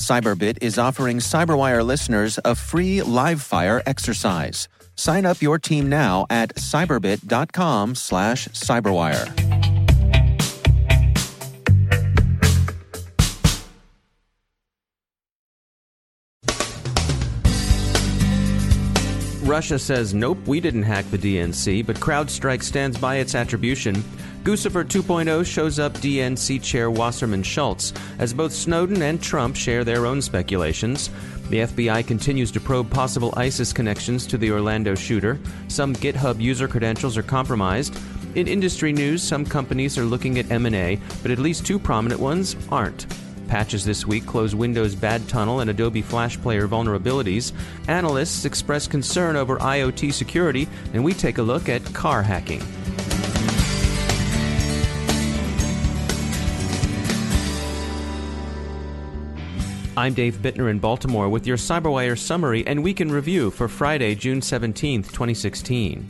Cyberbit is offering Cyberwire listeners a free live fire exercise. Sign up your team now at cyberbit.com slash cyberwire. Russia says, nope, we didn't hack the DNC, but CrowdStrike stands by its attribution. Guccifer 2.0 shows up DNC chair Wasserman Schultz, as both Snowden and Trump share their own speculations. The FBI continues to probe possible ISIS connections to the Orlando shooter. Some GitHub user credentials are compromised. In industry news, some companies are looking at M&A, but at least two prominent ones aren't. Patches this week close Windows Bad Tunnel and Adobe Flash Player vulnerabilities. Analysts express concern over IoT security, and we take a look at car hacking. I'm Dave Bittner in Baltimore with your CyberWire summary and week in review for Friday, June 17, 2016.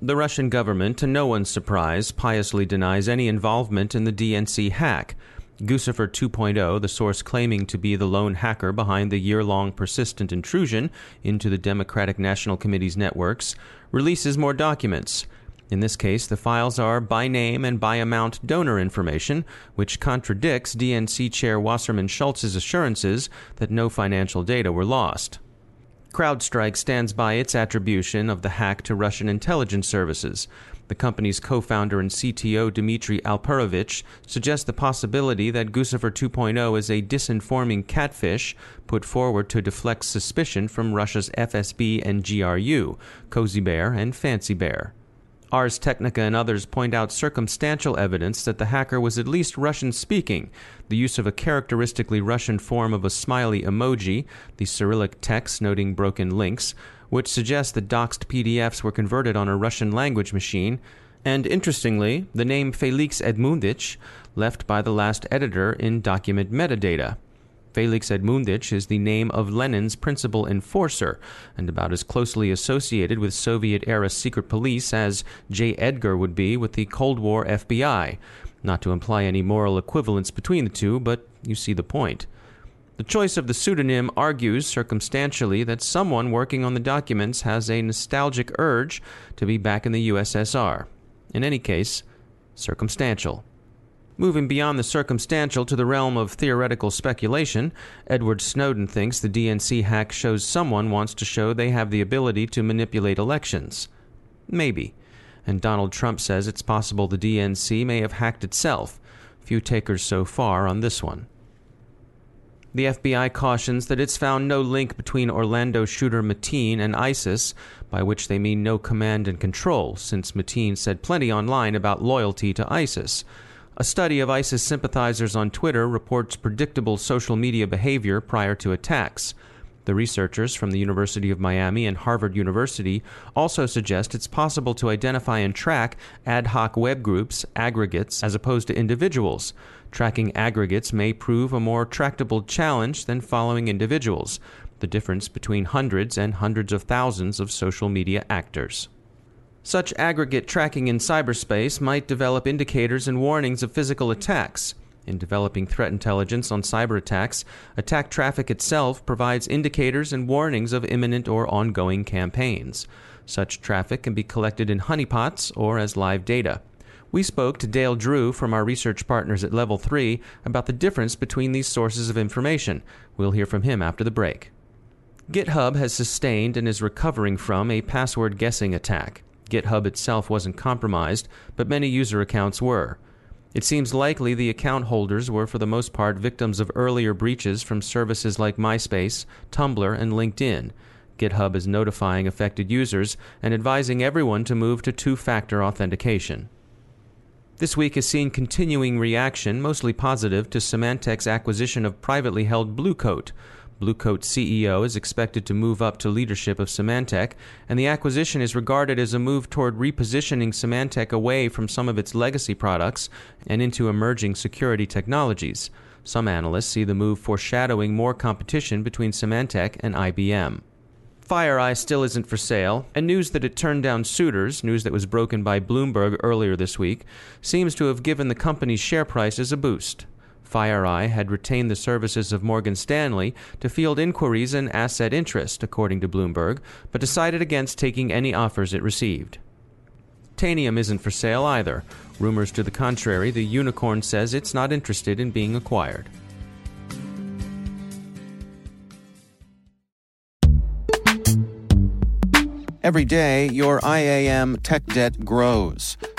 The Russian government, to no one's surprise, piously denies any involvement in the DNC hack. Guccifer 2.0, the source claiming to be the lone hacker behind the year long persistent intrusion into the Democratic National Committee's networks, releases more documents. In this case, the files are by name and by amount donor information, which contradicts DNC Chair Wasserman Schultz's assurances that no financial data were lost. CrowdStrike stands by its attribution of the hack to Russian intelligence services. The company's co founder and CTO Dmitry Alperovitch suggests the possibility that Guccifer 2.0 is a disinforming catfish put forward to deflect suspicion from Russia's FSB and GRU, Cozy Bear and Fancy Bear. Ars Technica and others point out circumstantial evidence that the hacker was at least Russian speaking. The use of a characteristically Russian form of a smiley emoji, the Cyrillic text noting broken links, which suggests that doxed PDFs were converted on a Russian language machine, and interestingly, the name Felix Edmundovich left by the last editor in document metadata. Felix Edmundovich is the name of Lenin's principal enforcer, and about as closely associated with Soviet era secret police as J. Edgar would be with the Cold War FBI. Not to imply any moral equivalence between the two, but you see the point. The choice of the pseudonym argues circumstantially that someone working on the documents has a nostalgic urge to be back in the USSR. In any case, circumstantial. Moving beyond the circumstantial to the realm of theoretical speculation, Edward Snowden thinks the DNC hack shows someone wants to show they have the ability to manipulate elections. Maybe. And Donald Trump says it's possible the DNC may have hacked itself. Few takers so far on this one. The FBI cautions that it's found no link between Orlando shooter Mateen and ISIS, by which they mean no command and control, since Mateen said plenty online about loyalty to ISIS. A study of ISIS sympathizers on Twitter reports predictable social media behavior prior to attacks. The researchers from the University of Miami and Harvard University also suggest it's possible to identify and track ad hoc web groups, aggregates, as opposed to individuals. Tracking aggregates may prove a more tractable challenge than following individuals, the difference between hundreds and hundreds of thousands of social media actors. Such aggregate tracking in cyberspace might develop indicators and warnings of physical attacks. In developing threat intelligence on cyber attacks, attack traffic itself provides indicators and warnings of imminent or ongoing campaigns. Such traffic can be collected in honeypots or as live data. We spoke to Dale Drew from our research partners at Level 3 about the difference between these sources of information. We'll hear from him after the break. GitHub has sustained and is recovering from a password guessing attack. GitHub itself wasn't compromised, but many user accounts were. It seems likely the account holders were for the most part victims of earlier breaches from services like MySpace, Tumblr, and LinkedIn. GitHub is notifying affected users and advising everyone to move to two factor authentication. This week has seen continuing reaction, mostly positive, to Symantec's acquisition of privately held Bluecoat. Bluecoat CEO is expected to move up to leadership of Symantec, and the acquisition is regarded as a move toward repositioning Symantec away from some of its legacy products and into emerging security technologies. Some analysts see the move foreshadowing more competition between Symantec and IBM. FireEye still isn't for sale, and news that it turned down suitors, news that was broken by Bloomberg earlier this week, seems to have given the company's share prices a boost. FireEye had retained the services of Morgan Stanley to field inquiries and asset interest, according to Bloomberg, but decided against taking any offers it received. Tanium isn't for sale either. Rumors to the contrary, the unicorn says it's not interested in being acquired. Every day, your IAM tech debt grows.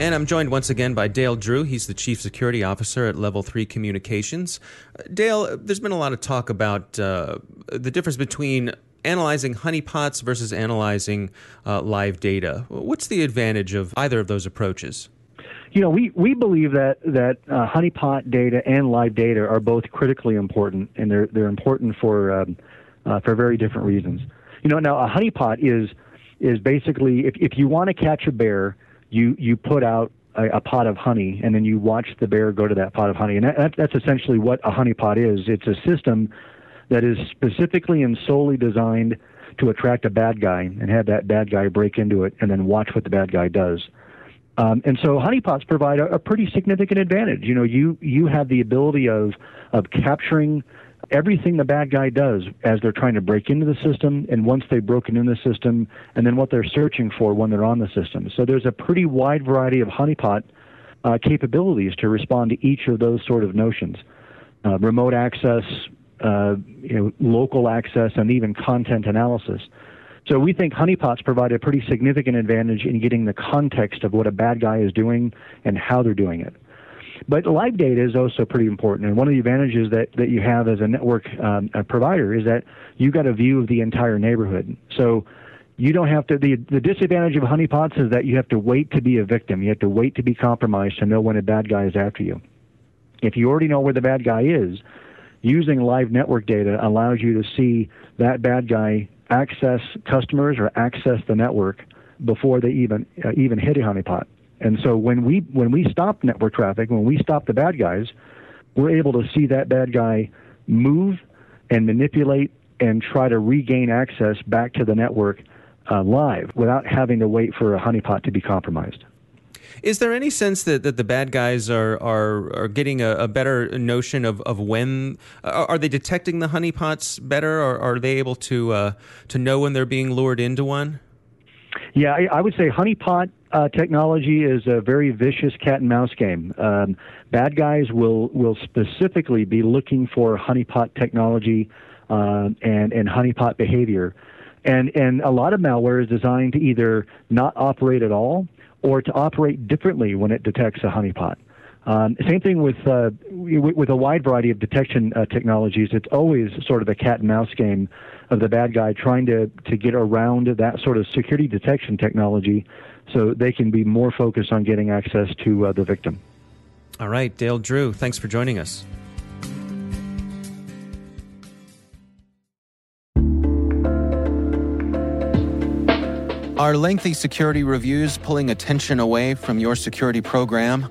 And I'm joined once again by Dale Drew. He's the Chief Security Officer at Level 3 Communications. Uh, Dale, there's been a lot of talk about uh, the difference between analyzing honeypots versus analyzing uh, live data. What's the advantage of either of those approaches? You know, we, we believe that that uh, honeypot data and live data are both critically important, and they're they're important for um, uh, for very different reasons. You know, now a honeypot is is basically if if you want to catch a bear you you put out a, a, pot of honey and then you watch the bear go to that pot of honey. And that, that's essentially what a honey pot is. It's a system that is specifically and solely designed to attract a bad guy and have that bad guy break into it and then watch what the bad guy does. Um, and so honeypots provide a, a pretty significant advantage. You know you you have the ability of of capturing everything the bad guy does as they're trying to break into the system and once they've broken into the system and then what they're searching for when they're on the system. So there's a pretty wide variety of honeypot uh, capabilities to respond to each of those sort of notions. Uh, remote access, uh, you know, local access, and even content analysis. So we think honeypots provide a pretty significant advantage in getting the context of what a bad guy is doing and how they're doing it. But live data is also pretty important. And one of the advantages that, that you have as a network um, a provider is that you've got a view of the entire neighborhood. So you don't have to, the, the disadvantage of honeypots is that you have to wait to be a victim. You have to wait to be compromised to know when a bad guy is after you. If you already know where the bad guy is, using live network data allows you to see that bad guy access customers or access the network before they even uh, even hit a honeypot. And so when we when we stop network traffic, when we stop the bad guys, we're able to see that bad guy move and manipulate and try to regain access back to the network uh, live without having to wait for a honeypot to be compromised. Is there any sense that, that the bad guys are are, are getting a, a better notion of, of when are they detecting the honeypots better, or are they able to uh, to know when they're being lured into one? Yeah, I, I would say honeypot uh, technology is a very vicious cat and mouse game. Um, bad guys will will specifically be looking for honeypot technology uh, and and honeypot behavior, and and a lot of malware is designed to either not operate at all or to operate differently when it detects a honeypot. Um, same thing with uh, with a wide variety of detection uh, technologies. It's always sort of a cat and mouse game of the bad guy trying to to get around that sort of security detection technology, so they can be more focused on getting access to uh, the victim. All right, Dale Drew, thanks for joining us. Are lengthy security reviews pulling attention away from your security program?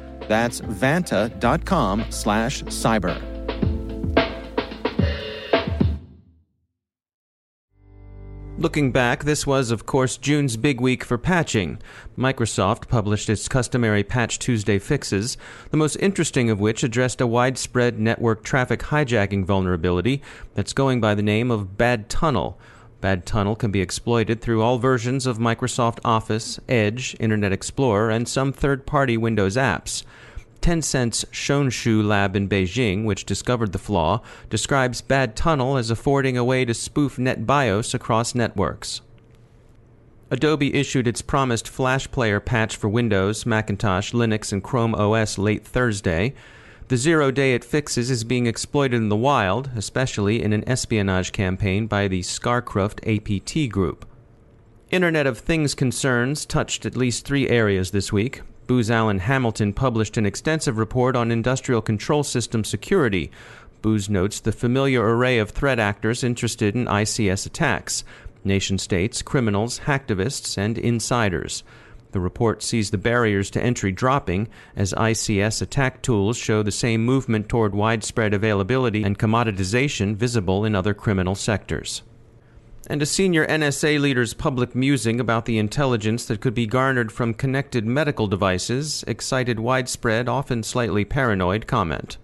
That's vanta.com slash cyber. Looking back, this was, of course, June's big week for patching. Microsoft published its customary Patch Tuesday fixes, the most interesting of which addressed a widespread network traffic hijacking vulnerability that's going by the name of Bad Tunnel. Bad Tunnel can be exploited through all versions of Microsoft Office, Edge, Internet Explorer, and some third party Windows apps. Tencent's Xuanwu lab in Beijing, which discovered the flaw, describes Bad Tunnel as affording a way to spoof NetBIOS across networks. Adobe issued its promised Flash Player patch for Windows, Macintosh, Linux, and Chrome OS late Thursday. The zero day it fixes is being exploited in the wild, especially in an espionage campaign by the ScarCruft APT group. Internet of Things concerns touched at least three areas this week. Booz Allen Hamilton published an extensive report on industrial control system security. Booz notes the familiar array of threat actors interested in ICS attacks nation states, criminals, hacktivists, and insiders. The report sees the barriers to entry dropping as ICS attack tools show the same movement toward widespread availability and commoditization visible in other criminal sectors. And a senior NSA leader's public musing about the intelligence that could be garnered from connected medical devices excited widespread, often slightly paranoid comment.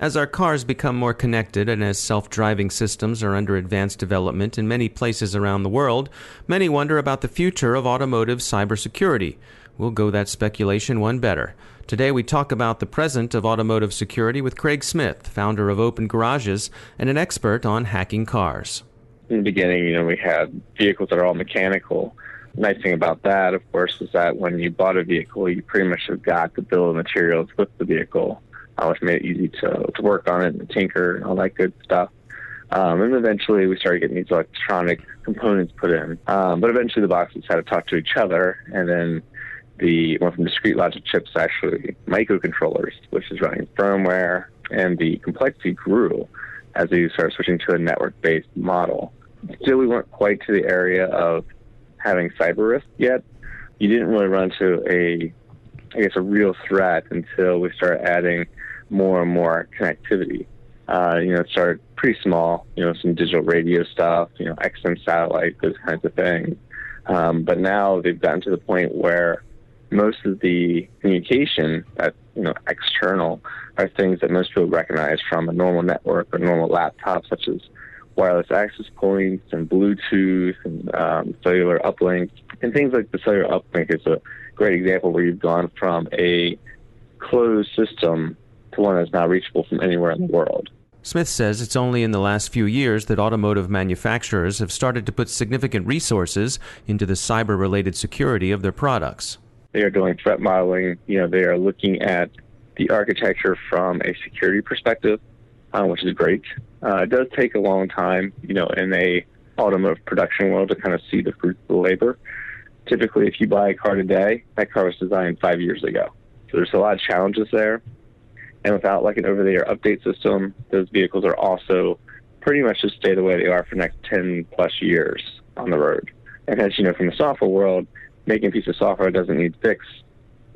As our cars become more connected and as self driving systems are under advanced development in many places around the world, many wonder about the future of automotive cybersecurity. We'll go that speculation one better. Today we talk about the present of automotive security with Craig Smith, founder of Open Garages and an expert on hacking cars. In the beginning, you know, we had vehicles that are all mechanical. Nice thing about that, of course, is that when you bought a vehicle, you pretty much have got the bill of materials with the vehicle uh, which made it easy to, to work on it and tinker and all that good stuff. Um, and eventually we started getting these electronic components put in. Um, but eventually the boxes had to talk to each other, and then the went from discrete logic chips actually microcontrollers, which is running firmware, and the complexity grew as we started switching to a network-based model. Still, we weren't quite to the area of having cyber risk yet. You didn't really run into a, I guess, a real threat until we started adding more and more connectivity. Uh, you know, it started pretty small, you know, some digital radio stuff, you know, XM satellite, those kinds of things. Um, but now they've gotten to the point where most of the communication that, you know, external are things that most people recognize from a normal network or normal laptop, such as wireless access points and Bluetooth and um, cellular uplink. And things like the cellular uplink is a great example where you've gone from a closed system to one that's now reachable from anywhere in the world. Smith says it's only in the last few years that automotive manufacturers have started to put significant resources into the cyber related security of their products. They are doing threat modeling, you know, they are looking at the architecture from a security perspective. Uh, which is great. Uh, it does take a long time, you know, in a automotive production world to kind of see the fruits of the labor. Typically, if you buy a car today, that car was designed five years ago. So there's a lot of challenges there. And without like an over-the-air update system, those vehicles are also pretty much just stay the way they are for the next 10 plus years on the road. And as you know from the software world, making a piece of software doesn't need fix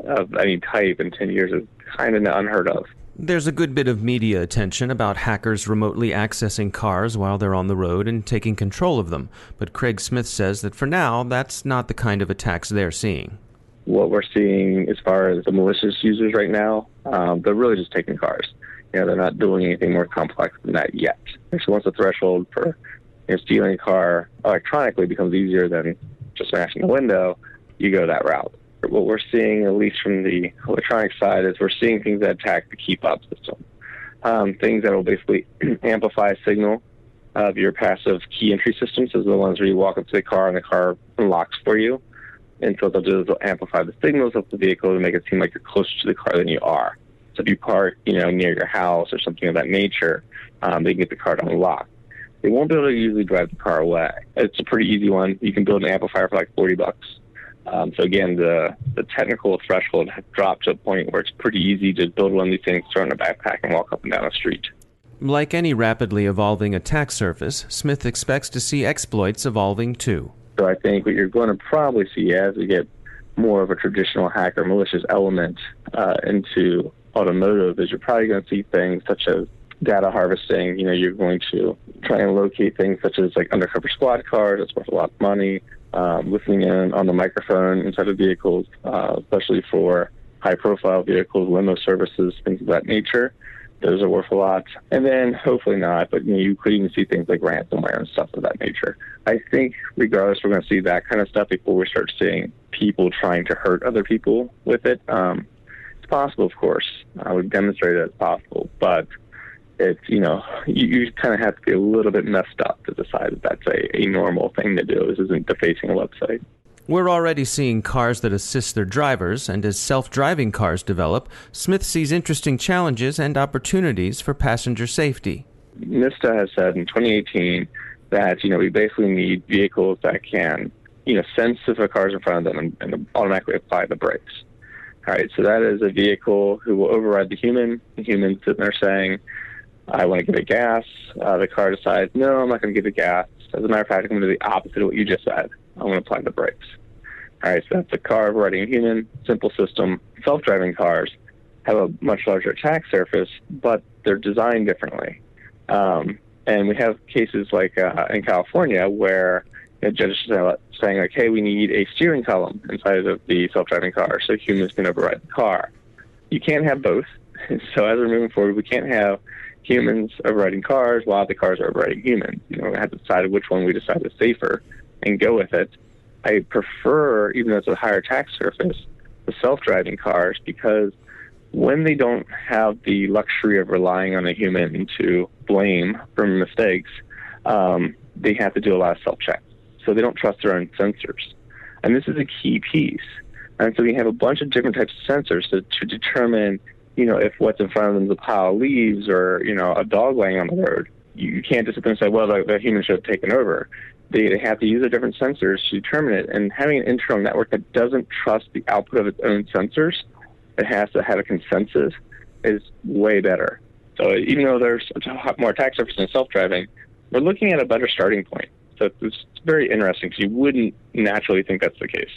of any type in 10 years is kind of unheard of. There's a good bit of media attention about hackers remotely accessing cars while they're on the road and taking control of them, but Craig Smith says that for now, that's not the kind of attacks they're seeing. What we're seeing as far as the malicious users right now, um, they're really just taking cars. You know, they're not doing anything more complex than that yet. So once the threshold for you know, stealing a car electronically becomes easier than just smashing a window, you go that route. What we're seeing, at least from the electronic side, is we're seeing things that attack the key fob system. Um, things that will basically amplify a signal of your passive key entry systems, so the ones where you walk up to the car and the car unlocks for you. And so they'll do is they'll amplify the signals of the vehicle to make it seem like you're closer to the car than you are. So if you park, you know, near your house or something of that nature, um, they can get the car to unlock. They won't be able to usually drive the car away. It's a pretty easy one. You can build an amplifier for like 40 bucks. Um, so again, the the technical threshold has dropped to a point where it's pretty easy to build one of these things, throw in a backpack, and walk up and down the street. Like any rapidly evolving attack surface, Smith expects to see exploits evolving too. So I think what you're going to probably see as we get more of a traditional hacker malicious element uh, into automotive is you're probably going to see things such as data harvesting. You know, you're going to try and locate things such as like undercover squad cars. That's worth a lot of money um, listening in on the microphone inside of vehicles, uh, especially for high profile vehicles, limo services, things of that nature. Those are worth a lot. And then hopefully not, but you, know, you could even see things like ransomware and stuff of that nature. I think regardless, we're going to see that kind of stuff before we start seeing people trying to hurt other people with it. Um, it's possible, of course. I would demonstrate that it's possible, but it's you know you, you kind of have to be a little bit messed up to decide that that's a, a normal thing to do. This isn't defacing a website. We're already seeing cars that assist their drivers, and as self driving cars develop, Smith sees interesting challenges and opportunities for passenger safety. NHTSA has said in 2018 that you know we basically need vehicles that can you know sense if a car's in front of them and, and automatically apply the brakes. All right, so that is a vehicle who will override the human. The human sitting there saying, I want to give it gas. Uh, the car decides, no, I'm not going to give it gas. As a matter of fact, I'm going to do the opposite of what you just said. I'm going to apply the brakes. All right, so that's a car overriding a human, simple system. Self-driving cars have a much larger attack surface, but they're designed differently. Um, and we have cases like uh, in California where the judges are saying like, hey, we need a steering column inside of the self-driving car so humans can override the car. You can't have both. So as we're moving forward, we can't have humans overriding cars while the cars are overriding humans. You know, we have to decide which one we decide is safer and go with it. I prefer, even though it's a higher attack surface, the self-driving cars because when they don't have the luxury of relying on a human to blame for mistakes, um, they have to do a lot of self-checks. So they don't trust their own sensors. And this is a key piece. And so we have a bunch of different types of sensors to, to determine you know, if what's in front of them is a pile of leaves or, you know, a dog laying on the road, you can't just sit there and say, well, the, the human should have taken over. They, they have to use the different sensors to determine it. And having an internal network that doesn't trust the output of its own sensors, it has to have a consensus, is way better. So even though there's a more attack surface in self-driving, we're looking at a better starting point. So it's very interesting because you wouldn't naturally think that's the case.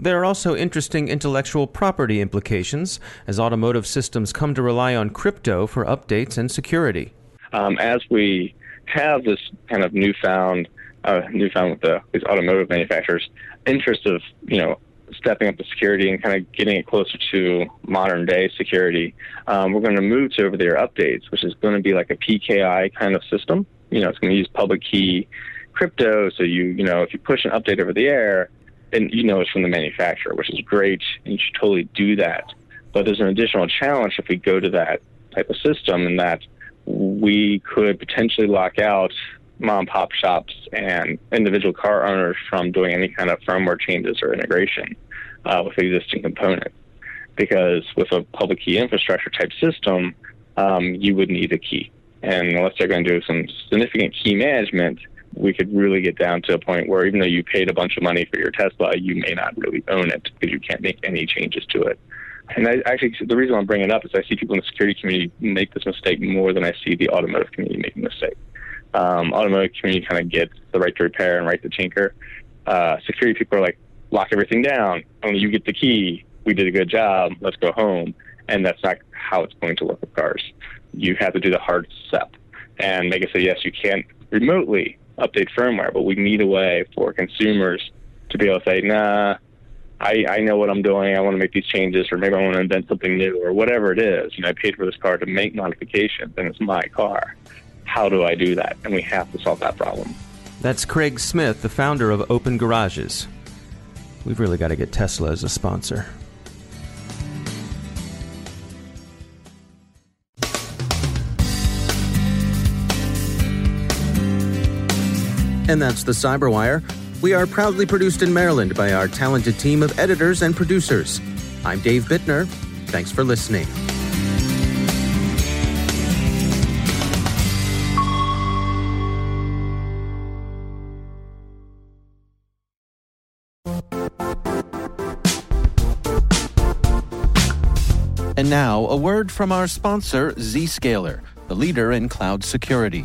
There are also interesting intellectual property implications as automotive systems come to rely on crypto for updates and security. Um, as we have this kind of newfound, uh, newfound with the, these automotive manufacturers, interest of you know stepping up the security and kind of getting it closer to modern day security, um, we're going to move to over the air updates, which is going to be like a PKI kind of system. You know, it's going to use public key crypto. So you, you know, if you push an update over the air, and you know it's from the manufacturer, which is great, and you should totally do that. But there's an additional challenge if we go to that type of system, in that we could potentially lock out mom pop shops and individual car owners from doing any kind of firmware changes or integration uh, with existing components. Because with a public key infrastructure type system, um, you would need a key. And unless they're going to do some significant key management, we could really get down to a point where even though you paid a bunch of money for your Tesla, you may not really own it because you can't make any changes to it. And I, actually, the reason I'm bringing it up is I see people in the security community make this mistake more than I see the automotive community making the mistake. Um, automotive community kind of gets the right to repair and right to tinker. Uh, security people are like, lock everything down. Only you get the key. We did a good job. Let's go home. And that's not how it's going to work with cars. You have to do the hard step. And make it say, yes, you can remotely update firmware, but we need a way for consumers to be able to say, nah, I, I know what I'm doing. I want to make these changes, or maybe I want to invent something new, or whatever it is. You know, I paid for this car to make modifications, and it's my car. How do I do that? And we have to solve that problem. That's Craig Smith, the founder of Open Garages. We've really got to get Tesla as a sponsor. And that's the Cyberwire. We are proudly produced in Maryland by our talented team of editors and producers. I'm Dave Bittner. Thanks for listening. And now, a word from our sponsor, Zscaler, the leader in cloud security.